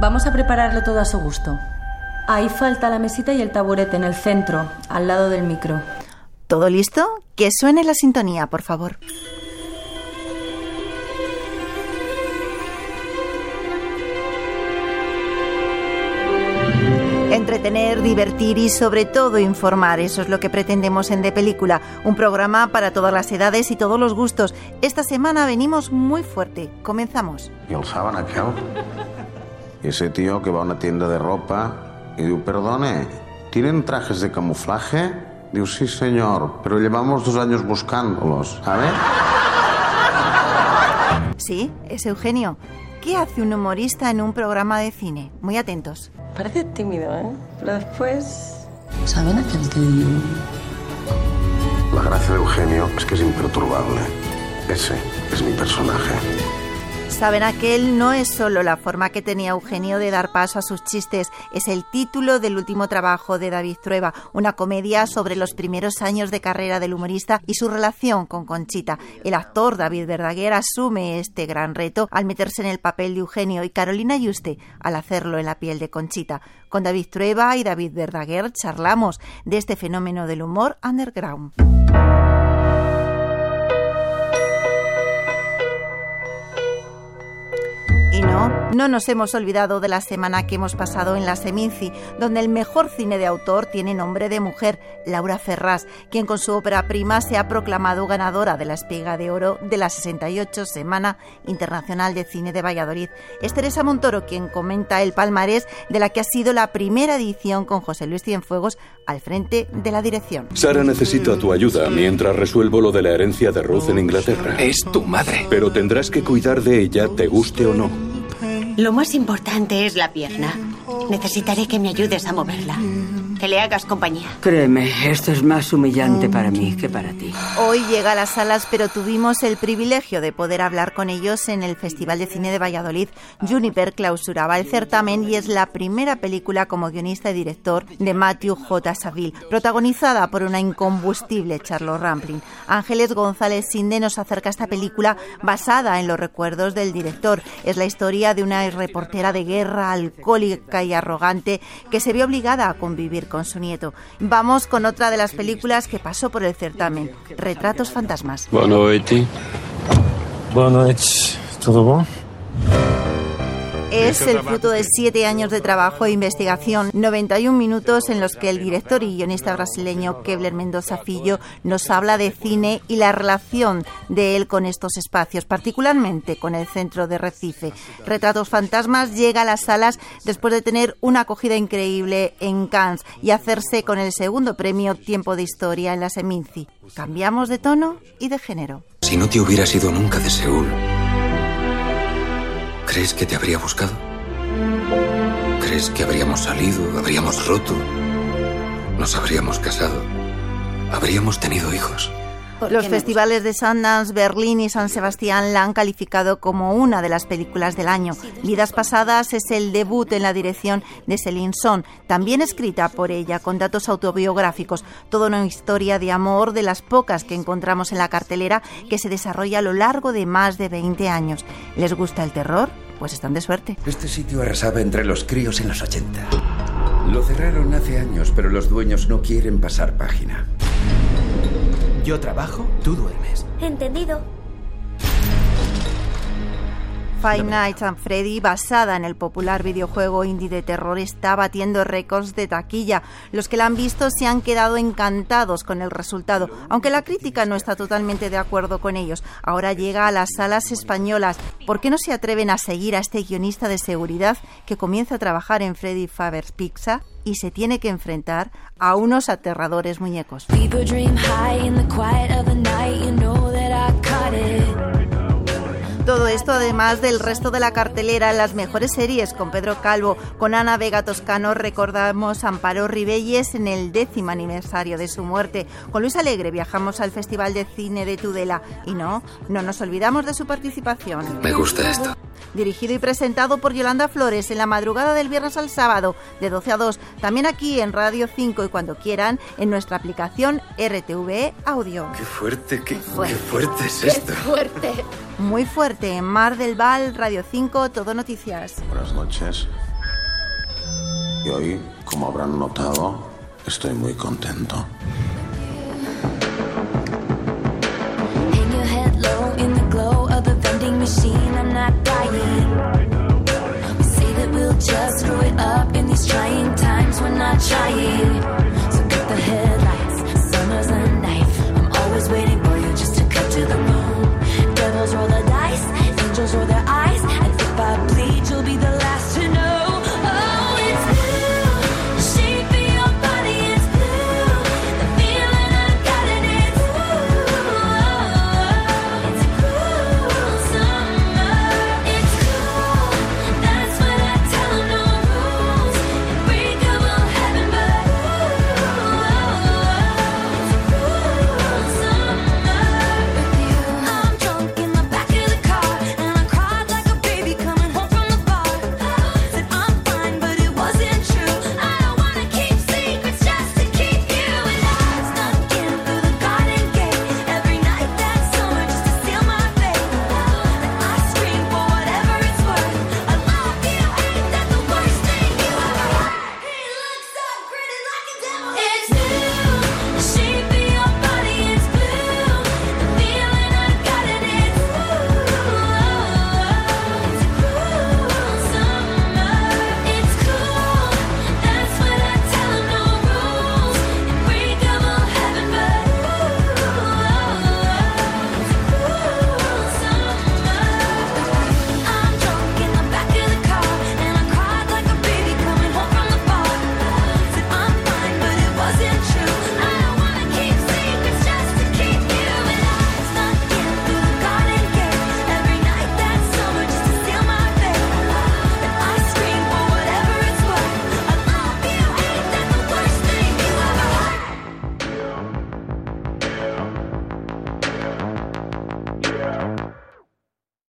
Vamos a prepararlo todo a su gusto. Ahí falta la mesita y el taburete en el centro, al lado del micro. ¿Todo listo? Que suene la sintonía, por favor. Entretener, divertir y sobre todo informar, eso es lo que pretendemos en De Película, un programa para todas las edades y todos los gustos. Esta semana venimos muy fuerte, comenzamos. ¿Y el aquel? Ese tío que va a una tienda de ropa y dice, perdone, ¿tienen trajes de camuflaje? Digo, sí señor, pero llevamos dos años buscándolos, ¿sabes? Sí, es Eugenio. ¿Qué hace un humorista en un programa de cine? Muy atentos. Parece tímido, ¿eh? Pero después... ¿Saben aquel que digo? La gracia de Eugenio es que es imperturbable. Ese es mi personaje. Saben aquel no es solo la forma que tenía Eugenio de dar paso a sus chistes, es el título del último trabajo de David Trueba, una comedia sobre los primeros años de carrera del humorista y su relación con Conchita. El actor David Verdaguer asume este gran reto al meterse en el papel de Eugenio y Carolina Yuste al hacerlo en la piel de Conchita. Con David Trueba y David Verdaguer charlamos de este fenómeno del humor underground. No, no nos hemos olvidado de la semana que hemos pasado en la Seminci, donde el mejor cine de autor tiene nombre de mujer, Laura Ferraz, quien con su ópera prima se ha proclamado ganadora de la Espiga de Oro de la 68 Semana Internacional de Cine de Valladolid. Es Teresa Montoro quien comenta el palmarés de la que ha sido la primera edición con José Luis Cienfuegos al frente de la dirección. Sara necesita tu ayuda mientras resuelvo lo de la herencia de Ruth en Inglaterra. Es tu madre. Pero tendrás que cuidar de ella, te guste o no. Lo más importante es la pierna. Necesitaré que me ayudes a moverla. Que le hagas compañía. Créeme, esto es más humillante para mí que para ti. Hoy llega a las salas, pero tuvimos el privilegio de poder hablar con ellos en el Festival de Cine de Valladolid. Juniper clausuraba el certamen y es la primera película como guionista y director de Matthew J. Saville, protagonizada por una incombustible Charlotte Rampling. Ángeles González Sinde nos acerca a esta película basada en los recuerdos del director. Es la historia de una reportera de guerra alcohólica y arrogante que se vio obligada a convivir con su nieto. Vamos con otra de las películas que pasó por el certamen, Retratos Fantasmas. Noite. Tudo bom? Es el fruto de siete años de trabajo e investigación, 91 minutos en los que el director y guionista brasileño Kevler Mendoza Filho nos habla de cine y la relación de él con estos espacios, particularmente con el centro de Recife. Retratos Fantasmas llega a las salas después de tener una acogida increíble en Cannes y hacerse con el segundo premio Tiempo de Historia en la Seminci. Cambiamos de tono y de género. Si no te hubieras ido nunca de Seúl, ¿crees que te habría buscado? ¿Crees que habríamos salido, habríamos roto, nos habríamos casado, habríamos tenido hijos? Los festivales de Sundance, Berlín y San Sebastián la han calificado como una de las películas del año. Vidas Pasadas es el debut en la dirección de Celine Son, también escrita por ella, con datos autobiográficos. Toda una historia de amor de las pocas que encontramos en la cartelera que se desarrolla a lo largo de más de 20 años. ¿Les gusta el terror? Pues están de suerte. Este sitio arrasaba entre los críos en los 80. Lo cerraron hace años, pero los dueños no quieren pasar página. Yo trabajo, tú duermes. Entendido. Five Nights at Freddy, basada en el popular videojuego indie de terror, está batiendo récords de taquilla. Los que la han visto se han quedado encantados con el resultado, aunque la crítica no está totalmente de acuerdo con ellos. Ahora llega a las salas españolas. ¿Por qué no se atreven a seguir a este guionista de seguridad que comienza a trabajar en Freddy Fazbear's Pizza y se tiene que enfrentar a unos aterradores muñecos? Todo esto además del resto de la cartelera, las mejores series con Pedro Calvo, con Ana Vega Toscano, recordamos Amparo Ribelles en el décimo aniversario de su muerte. Con Luis Alegre viajamos al Festival de Cine de Tudela y no, no nos olvidamos de su participación. Me gusta esto. Dirigido y presentado por Yolanda Flores en la madrugada del viernes al sábado, de 12 a 2, también aquí en Radio 5 y cuando quieran en nuestra aplicación RTVE Audio. Qué fuerte, qué, fuerte. qué fuerte es Qué esto. fuerte. Muy fuerte, en Mar del Val, Radio 5, Todo Noticias. Buenas noches. Y hoy, como habrán notado, estoy muy contento. trying.